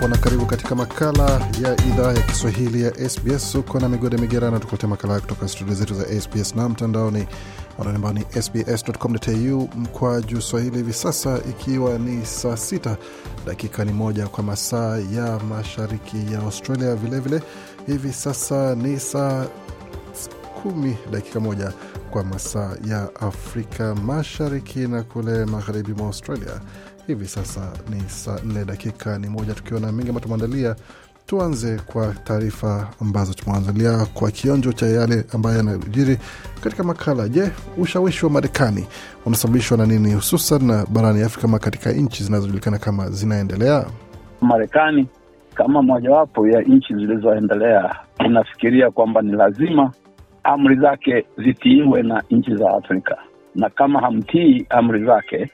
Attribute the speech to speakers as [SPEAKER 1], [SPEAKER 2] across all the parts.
[SPEAKER 1] Ulipo na karibu katika makala ya idhaa ya Kiswahili ya SBS. Uko na migode migerana, tukuletea makala kutoka studio zetu za SBS na mtandaoni anwani ambao ni sbs.com.au mkwa juu swahili. Hivi sasa ikiwa ni saa sita dakika ni moja kwa masaa ya mashariki ya Australia. Vilevile vile, hivi sasa ni saa kumi dakika moja kwa masaa ya Afrika Mashariki na kule magharibi mwa Australia hivi sasa ni saa nne dakika ni moja, tukiwa na mengi ambayo tumeandalia. Tuanze kwa taarifa ambazo tumeandalia kwa kionjo cha yale ambayo yanajiri katika makala. Je, ushawishi wa Marekani unasababishwa na nini, hususan na barani Afrika ama katika nchi zinazojulikana kama zinaendelea?
[SPEAKER 2] Marekani kama mojawapo ya nchi zilizoendelea inafikiria kwamba ni lazima amri zake zitiiwe na nchi za Afrika, na kama hamtii amri zake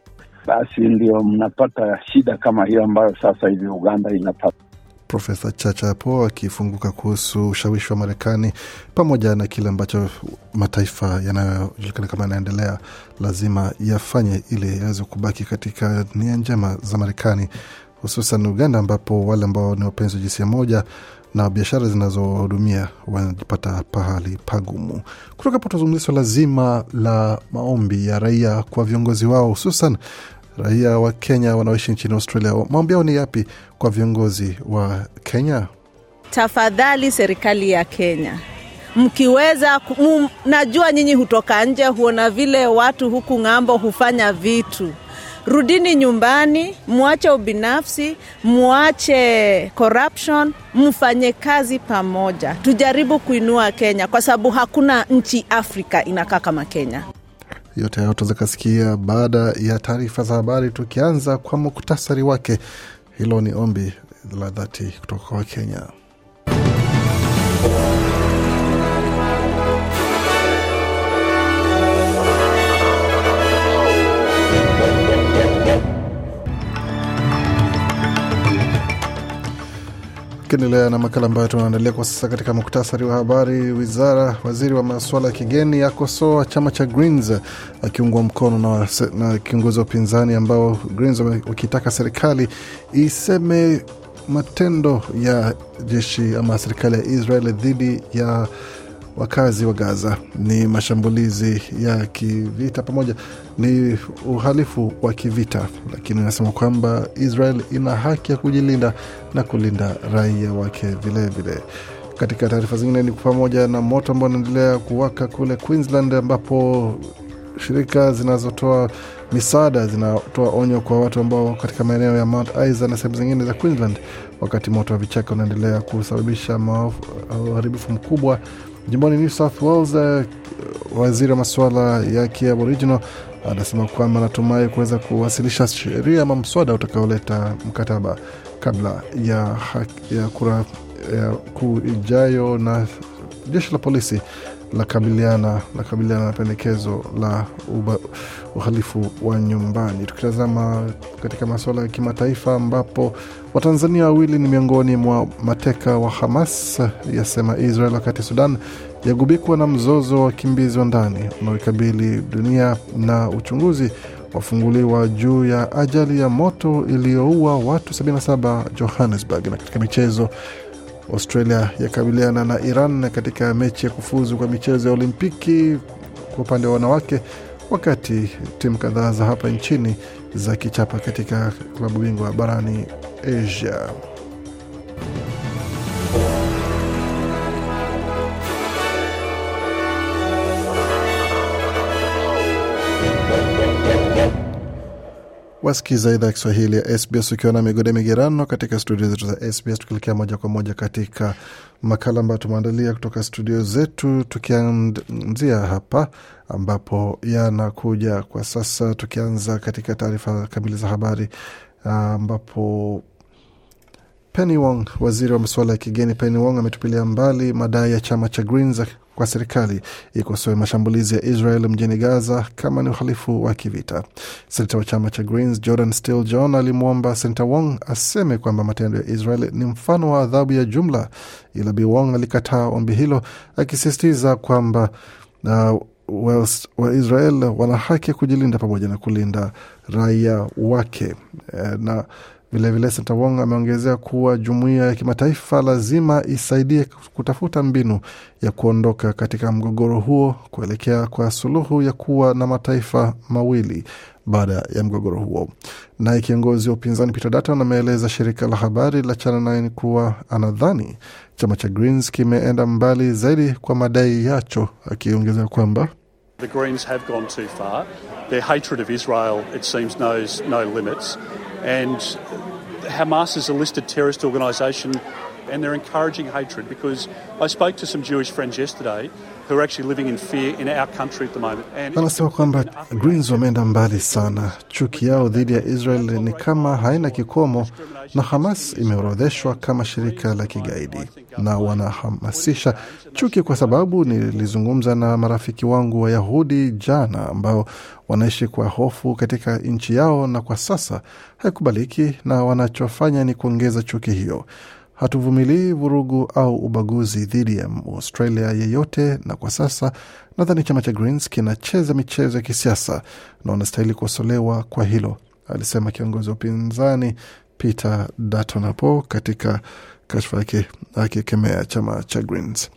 [SPEAKER 2] basi ndio mnapata shida kama hiyo ambayo sasa hivi Uganda inapata.
[SPEAKER 1] Profesa Chacha hapo akifunguka kuhusu ushawishi wa Marekani pamoja na kile ambacho mataifa yanayojulikana kama yanaendelea lazima yafanye ili yaweze kubaki katika nia njema za Marekani, hususan Uganda, ambapo wale ambao ni wapenzi wa jinsia moja na biashara zinazohudumia wanajipata pahali pagumu. Kutoka hapo tuzungumzia swala zima la maombi ya raia kwa viongozi wao, hususan raia wa Kenya wanaoishi nchini Australia. Maombi yao ni yapi kwa viongozi wa Kenya?
[SPEAKER 3] Tafadhali serikali ya Kenya, mkiweza m, najua nyinyi hutoka nje, huona vile watu huku ng'ambo hufanya vitu Rudini nyumbani, mwache ubinafsi, mwache corruption, mfanye kazi pamoja, tujaribu kuinua Kenya kwa sababu hakuna nchi Afrika inakaa kama Kenya.
[SPEAKER 1] Yote hayo tutaweza kasikia baada ya taarifa za habari, tukianza kwa muktasari wake. Hilo ni ombi la dhati kutoka kwa Kenya. Tukiendelea na makala ambayo tunaandalia kwa sasa katika muktasari wa habari, wizara waziri wa masuala ya kigeni akosoa chama cha Greens akiungwa mkono na, na kiongozi wa upinzani ambao Greens wakitaka serikali iseme matendo ya jeshi ama serikali ya Israel dhidi ya wakazi wa Gaza ni mashambulizi ya kivita pamoja ni uhalifu wa kivita, lakini inasema kwamba Israel ina haki ya kujilinda na kulinda raia wake vilevile vile. Katika taarifa zingine ni pamoja na moto ambao unaendelea kuwaka kule Queensland ambapo shirika zinazotoa misaada zinatoa onyo kwa watu ambao katika maeneo ya Mount Isa na sehemu zingine za Queensland, wakati moto wa vichaka unaendelea kusababisha uharibifu mkubwa jimboni New South Wales. Uh, waziri wa masuala ya kiaboriginal anasema kwamba anatumai kuweza kuwasilisha sheria ama mswada utakaoleta mkataba kabla ya, ya kura ya kuu ijayo, na jeshi la polisi la kabiliana na pendekezo la uba, uhalifu wa nyumbani. Tukitazama katika masuala ya kimataifa, ambapo Watanzania wawili ni miongoni mwa mateka wa Hamas, yasema Israel, wakati Sudan yagubikwa na mzozo wa wakimbizi wa ndani unaoikabili dunia na uchunguzi wafunguliwa juu ya ajali ya moto iliyoua watu 77 Johannesburg. Na katika michezo Australia yakabiliana na Iran katika mechi ya kufuzu kwa michezo ya Olimpiki kwa upande wa wanawake, wakati timu kadhaa za hapa nchini za kichapa katika klabu bingwa barani Asia. Wasikiza idhaa ya Kiswahili ya SBS ukiwa na migode migerano katika studio zetu za SBS, tukielekea moja kwa moja katika makala ambayo tumeandalia kutoka studio zetu, tukianzia hapa ambapo yanakuja kwa sasa, tukianza katika taarifa kamili za habari ambapo Penny Wong, waziri wa masuala ya kigeni Penny Wong ametupilia mbali madai ya chama cha Greens kwa serikali ikosoe mashambulizi ya Israel mjini Gaza kama ni uhalifu wa kivita. Senata wa chama cha Greens Jordan Steele John alimwomba Senata Wong aseme kwamba matendo ya Israel ni mfano wa adhabu ya jumla, ila Bi Wong alikataa ombi hilo akisisitiza kwamba uh, Waisrael wana haki ya kujilinda pamoja na kulinda raia wake na Vilevile, Senta Wong ameongezea kuwa jumuiya ya kimataifa lazima isaidie kutafuta mbinu ya kuondoka katika mgogoro huo kuelekea kwa suluhu ya kuwa na mataifa mawili baada ya mgogoro huo. Naye kiongozi wa upinzani Peter Dutton ameeleza shirika la habari la Channel 9 kuwa anadhani chama cha Greens kimeenda mbali zaidi kwa madai yacho, akiongezea kwamba
[SPEAKER 4] The Greens have gone too far. Their hatred of Israel, it seems, knows no limits. And Hamas is a listed terrorist organisation and they're encouraging hatred because I spoke to some Jewish friends yesterday who are actually living in fear in our country at the moment. And
[SPEAKER 1] Anasema kwamba Greens wameenda mbali sana. Chuki yao dhidi ya Israel ni kama haina kikomo, na Hamas imeorodheshwa kama shirika la kigaidi na wanahamasisha chuki, kwa sababu nilizungumza na marafiki wangu Wayahudi jana ambao wanaishi kwa hofu katika nchi yao, na kwa sasa haikubaliki, na wanachofanya ni kuongeza chuki hiyo. Hatuvumilii vurugu au ubaguzi dhidi ya Australia yeyote, na kwa sasa nadhani chama cha Greens kinacheza michezo ya kisiasa na wanastahili kukosolewa kwa hilo, alisema kiongozi wa upinzani Peter Dutton hapo katika kashfa yake akikemea chama cha Greens.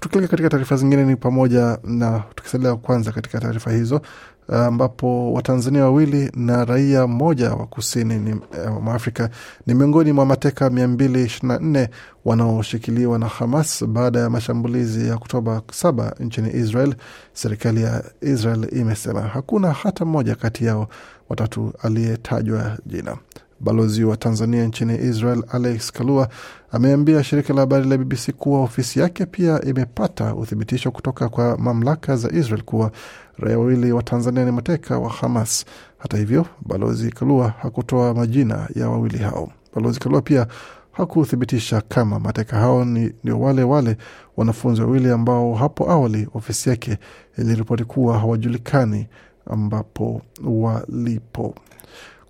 [SPEAKER 1] Tukileka katika taarifa zingine ni pamoja na tukisalia kwanza katika taarifa hizo ambapo Watanzania wawili na raia mmoja wa kusini ni, mwa Afrika ni miongoni mwa mateka 224 wanaoshikiliwa na Hamas baada ya mashambulizi ya Oktoba 7 nchini Israel. Serikali ya Israel imesema hakuna hata mmoja kati yao watatu aliyetajwa jina. Balozi wa Tanzania nchini Israel Alex Kalua ameambia shirika la habari la BBC kuwa ofisi yake pia imepata uthibitisho kutoka kwa mamlaka za Israel kuwa raia wawili wa Tanzania ni mateka wa Hamas. Hata hivyo, balozi Kalua hakutoa majina ya wawili hao. Balozi Kalua pia hakuthibitisha kama mateka hao ni ndio wale wale wanafunzi wawili ambao hapo awali ofisi yake iliripoti kuwa hawajulikani ambapo walipo.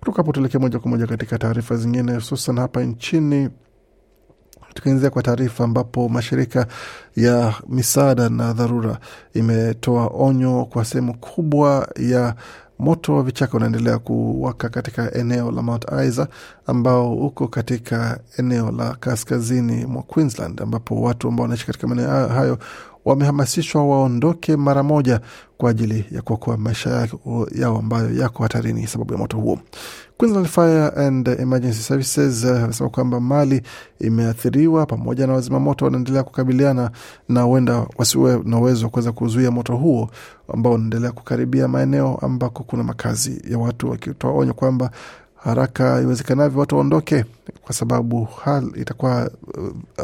[SPEAKER 1] Kutoka hapo tuelekee moja kwa moja katika taarifa zingine, hususan hapa nchini, tukianzia kwa taarifa ambapo mashirika ya misaada na dharura imetoa onyo kwa sehemu kubwa ya moto wa vichaka unaendelea kuwaka katika eneo la Mount Isa ambao uko katika eneo la kaskazini mwa Queensland, ambapo watu ambao wanaishi katika maeneo hayo wamehamasishwa waondoke mara moja kwa ajili ya kuokoa maisha yao ambayo yako hatarini sababu ya moto huo. Queensland Fire and Emergency Services amesema uh, kwamba mali imeathiriwa pamoja na wazimamoto wanaendelea kukabiliana na huenda wasiwe na uwezo wa kuweza kuzuia moto huo ambao unaendelea kukaribia maeneo ambako kuna makazi ya watu, wakitoa onyo kwamba haraka iwezekanavyo watu waondoke, kwa sababu hali itakuwa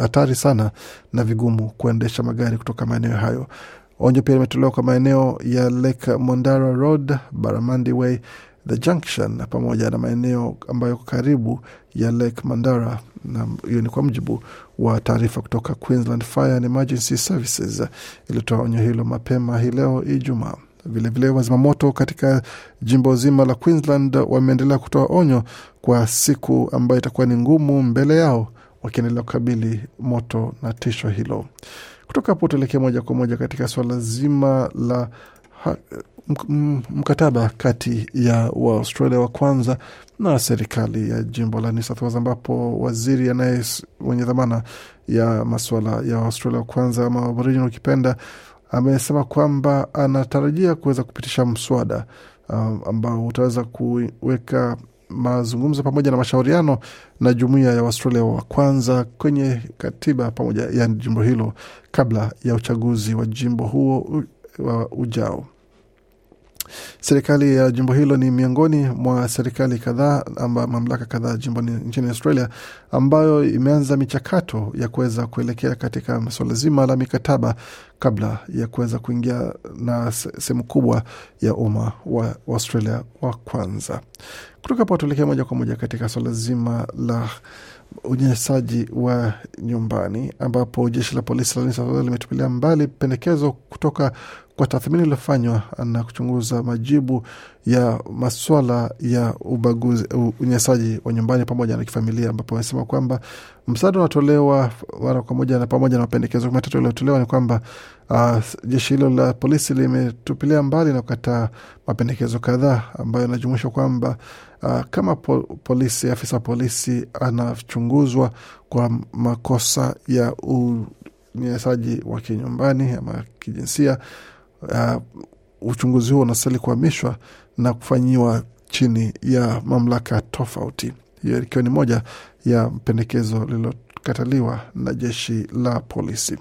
[SPEAKER 1] hatari uh, sana na vigumu kuendesha magari kutoka maeneo hayo. Onyo pia limetolewa kwa maeneo ya Lake Mondara Road, Baramandi Way, The Junction pamoja na maeneo ambayo karibu ya Lake Mandara, na hiyo ni kwa mujibu wa taarifa kutoka Queensland Fire and Emergency Services iliyotoa onyo hilo mapema hii leo Ijumaa. Vilevile wazimamoto katika jimbo zima la Queensland wameendelea kutoa onyo kwa siku ambayo itakuwa ni ngumu mbele yao, wakiendelea kukabili moto na tisho hilo. Kutoka hapo tuelekee moja kwa moja katika suala zima la ha, mkataba kati ya Waaustralia wa kwanza na serikali ya jimbo la New South Wales, ambapo waziri anaye mwenye dhamana ya masuala ya Australia wa kwanza ama Aboriginal ukipenda amesema kwamba anatarajia kuweza kupitisha mswada um, ambao utaweza kuweka mazungumzo pamoja na mashauriano na jumuiya ya Waustralia wa kwanza kwenye katiba pamoja ya jimbo hilo kabla ya uchaguzi wa jimbo huo wa ujao. Serikali ya jimbo hilo ni miongoni mwa serikali kadhaa amba mamlaka kadhaa jimboni nchini Australia ambayo imeanza michakato ya kuweza kuelekea katika suala zima la mikataba kabla ya kuweza kuingia na sehemu kubwa ya umma wa Australia wa kwanza. Kutoka hapo tuelekea moja kwa moja katika suala zima la unyanyasaji wa nyumbani ambapo jeshi la polisi la limetupilia mbali pendekezo kutoka kwa tathmini iliyofanywa na kuchunguza majibu ya maswala ya ubaguzi, unyanyasaji wa nyumbani pamoja na kifamilia, ambapo wamesema kwamba msaada unatolewa mara kwa moja na pamoja na mapendekezo matatu yaliyotolewa ni kwamba uh, jeshi hilo la polisi limetupilia mbali na kukataa mapendekezo kadhaa ambayo yanajumuisha kwamba uh, kama po, polisi afisa polisi anachunguzwa kwa makosa ya unyanyasaji wa kinyumbani ama kijinsia uh, uchunguzi huo unastahili kuhamishwa na kufanyiwa chini ya mamlaka tofauti. Hiyo ikiwa ni moja ya pendekezo lililokataliwa na jeshi la polisi.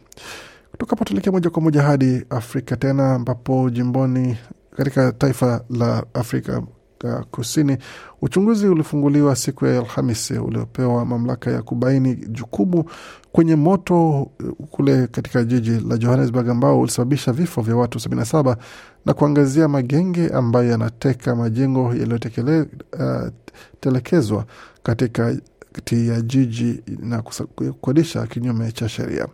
[SPEAKER 1] Kutoka hapo tuelekea moja kwa moja hadi Afrika tena, ambapo jimboni katika taifa la Afrika Kusini, uchunguzi ulifunguliwa siku ya Alhamisi uliopewa mamlaka ya kubaini jukumu kwenye moto kule katika jiji la Johannesburg ambao ulisababisha vifo vya watu 77 na kuangazia magenge ambayo yanateka majengo yaliyotelekezwa uh, katika kati ya jiji na kukodisha kinyume cha sheria.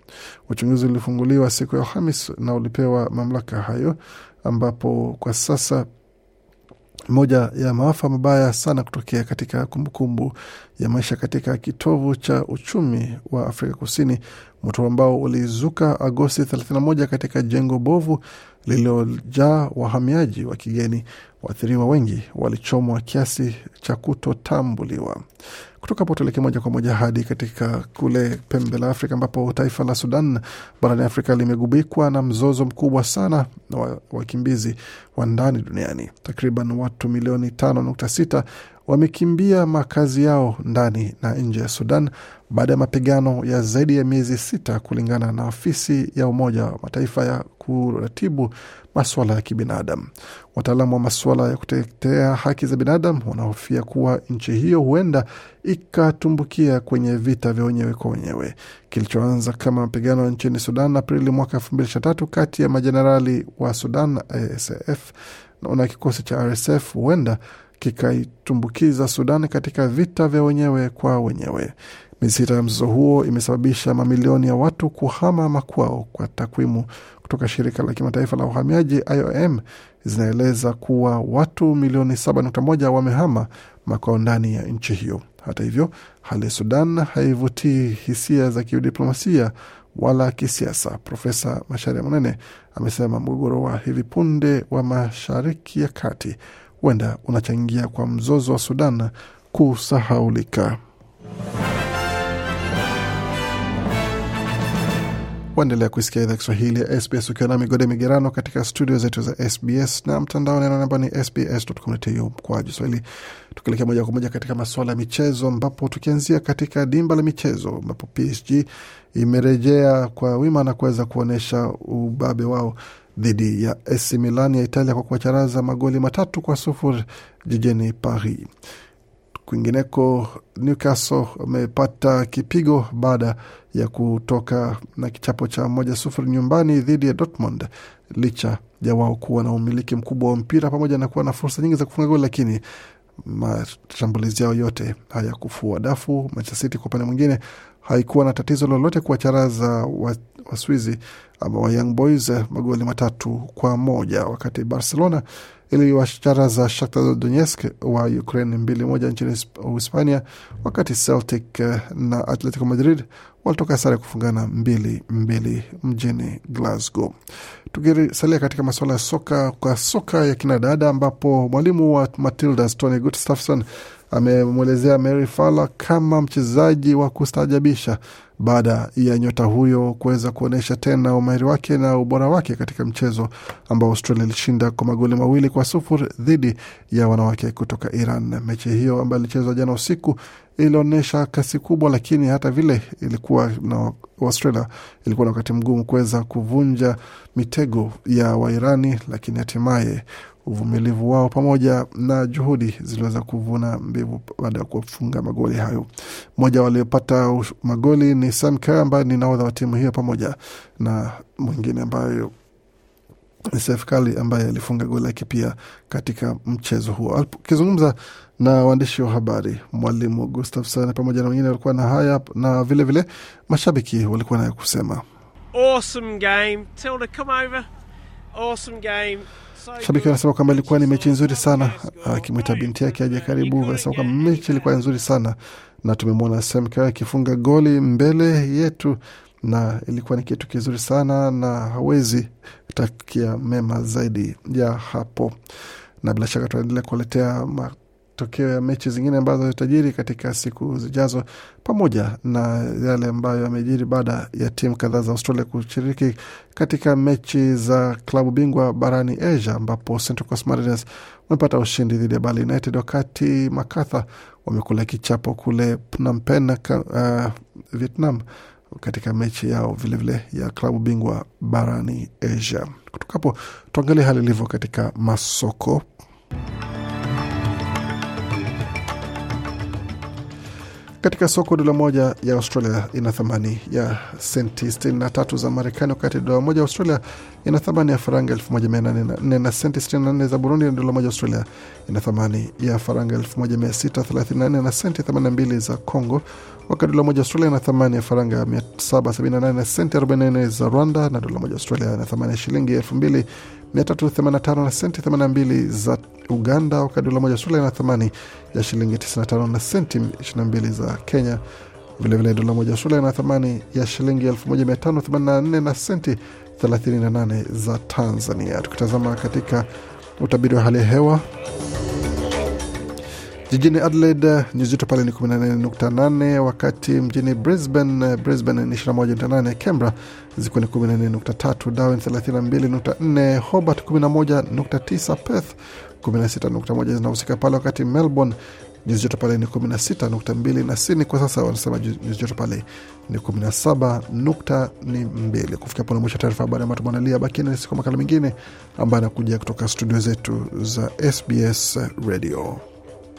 [SPEAKER 1] Uchunguzi ulifunguliwa siku ya Alhamis na ulipewa mamlaka hayo, ambapo kwa sasa moja ya maafa mabaya sana kutokea katika kumbukumbu ya maisha katika kitovu cha uchumi wa Afrika Kusini, moto ambao ulizuka Agosti 31 katika jengo bovu lililojaa wahamiaji wa kigeni. Waathiriwa wengi walichomwa kiasi cha kutotambuliwa. Kutoka hapo tuelekee moja kwa moja hadi katika kule pembe la Afrika ambapo taifa la Sudan barani Afrika limegubikwa na mzozo mkubwa sana na wakimbizi wa ndani duniani. Takriban watu milioni tano nukta sita wamekimbia makazi yao ndani na nje ya Sudan baada ya mapigano ya zaidi ya miezi sita, kulingana na ofisi ya Umoja wa Mataifa ya kuratibu masuala ya kibinadamu. Wataalamu wa masuala ya kutetea haki za binadamu wanahofia kuwa nchi hiyo huenda ikatumbukia kwenye vita vya wenyewe kwa wenyewe kilichoanza kama mapigano nchini Sudan Aprili mwaka elfu mbili ishirini na tatu kati ya majenerali wa Sudan ASF na kikosi cha RSF huenda kikaitumbukiza Sudan katika vita vya wenyewe kwa wenyewe. Miezi sita ya mzozo huo imesababisha mamilioni ya watu kuhama makwao. Kwa takwimu kutoka shirika la kimataifa la uhamiaji IOM zinaeleza kuwa watu milioni 7.1 wamehama makwao ndani ya nchi hiyo. Hata hivyo, hali ya Sudan haivutii hisia za kidiplomasia wala kisiasa. Profesa Macharia Munene amesema mgogoro wa hivi punde wa Mashariki ya Kati huenda unachangia kwa mzozo wa Sudan kusahaulika. Waendelea kuisikia idhaa Kiswahili ya SBS ukiwa na migode migerano katika studio zetu za SBS na mtandao namba ni sbs.com.au kwa Kiswahili. Tukielekea moja kwa moja katika masuala ya michezo, ambapo tukianzia katika dimba la michezo ambapo PSG imerejea kwa wima na kuweza kuonyesha ubabe wao dhidi ya AC Milan ya Italia kwa kuwacharaza magoli matatu kwa sufuri jijini Paris. Kwingineko, Newcastle wamepata kipigo baada ya kutoka na kichapo cha moja sufuri nyumbani dhidi ya Dortmund, licha ya wao kuwa na umiliki mkubwa wa mpira pamoja na kuwa na fursa nyingi za kufunga goli, lakini mashambulizi yao yote hayakufua dafu. Manchester City kwa upande mwingine haikuwa na tatizo lolote kuwacharaza Waswizi ama wa Young Boys magoli matatu kwa moja, wakati Barcelona iliwacharaza Shakhtar Donetsk wa Ukraine mbili moja nchini Uhispania, wakati Celtic na Atletico Madrid walitoka sare kufungana mbili mbili mjini Glasgow. Tukisalia katika masuala ya soka, kwa soka ya kinadada, ambapo mwalimu wa Matildas Tony Gustafsson amemwelezea Mary Fala kama mchezaji wa kustaajabisha baada ya nyota huyo kuweza kuonyesha tena umahiri wake na ubora wake katika mchezo ambao Australia ilishinda kwa magoli mawili kwa sufuri dhidi ya wanawake kutoka Iran. Mechi hiyo ambayo ilichezwa jana usiku ilionyesha kasi kubwa, lakini hata vile ilikuwa na Australia ilikuwa na wakati mgumu kuweza kuvunja mitego ya Wairani, lakini hatimaye uvumilivu wao pamoja na juhudi ziliweza kuvuna mbivu baada ya kufunga magoli hayo. Mmoja waliopata magoli ni Sam Kerr ambaye ni nahodha wa timu hiyo pamoja na mwingine ambayo ni Seif Kali ambaye alifunga goli lake pia katika mchezo huo. Akizungumza na waandishi wa habari, mwalimu Gustafsson pamoja na wengine walikuwa na haya na vilevile vile, mashabiki walikuwa nayo kusema.
[SPEAKER 5] Awesome game. Tilda, come over. Awesome game.
[SPEAKER 1] Shabiki wanasema kwamba ilikuwa ni mechi nzuri sana, akimwita binti yake aje karibu. Anasema kwamba mechi ilikuwa nzuri sana na tumemwona Sam Kerr akifunga goli mbele yetu, na ilikuwa ni kitu kizuri sana, na hawezi takia mema zaidi ya hapo, na bila shaka tunaendelea kuwaletea matokeo ya mechi zingine ambazo zitajiri katika siku zijazo, pamoja na yale ambayo yamejiri baada ya timu kadhaa za Australia kushiriki katika mechi za klabu bingwa barani Asia, ambapo Central Coast Mariners wamepata ushindi dhidi ya Bali United, wakati Makatha wamekula kichapo kule Phnom Penh, uh, Vietnam katika mechi yao vilevile vile ya klabu bingwa barani Asia. Kutoka hapo tuangalie hali ilivyo katika masoko. Katika soko dola moja ya Australia ina thamani ya senti 63 za Marekani, wakati dola moja ya Australia ina thamani ya faranga 1804 na senti 64 za Burundi, na dola moja ya Australia ina thamani ya faranga 1634 na senti 82 za Congo, wakati dola moja Australia ina thamani ya faranga 778 na senti 44 za Rwanda, na dola moja Australia ina thamani ya shilingi 2385 na senti 82 za Uganda, wakati dola moja sula ina thamani ya shilingi 95 na senti 22 za Kenya. Vilevile dola moja sula ina thamani ya shilingi 1584 na senti 38 za Tanzania. Tukitazama katika utabiri wa hali ya hewa jijini Adelaide nyuzi joto pale ni 18.8, wakati mjini Brisbane, Brisbane ni 21.8, Canberra zikiwa ni 14.3, Darwin 32.4, Hobart 11.9, Perth 16.1 zinahusika pale, wakati Melbourne nyuzi joto pale ni 16.2 na Sydney kwa sasa wanasema nyuzi joto pale ni 17.2. Kufikia pone mwisho taarifa habari ambayo tumeandalia. bakini kwa makala mengine ambayo anakuja kutoka studio zetu za SBS Radio.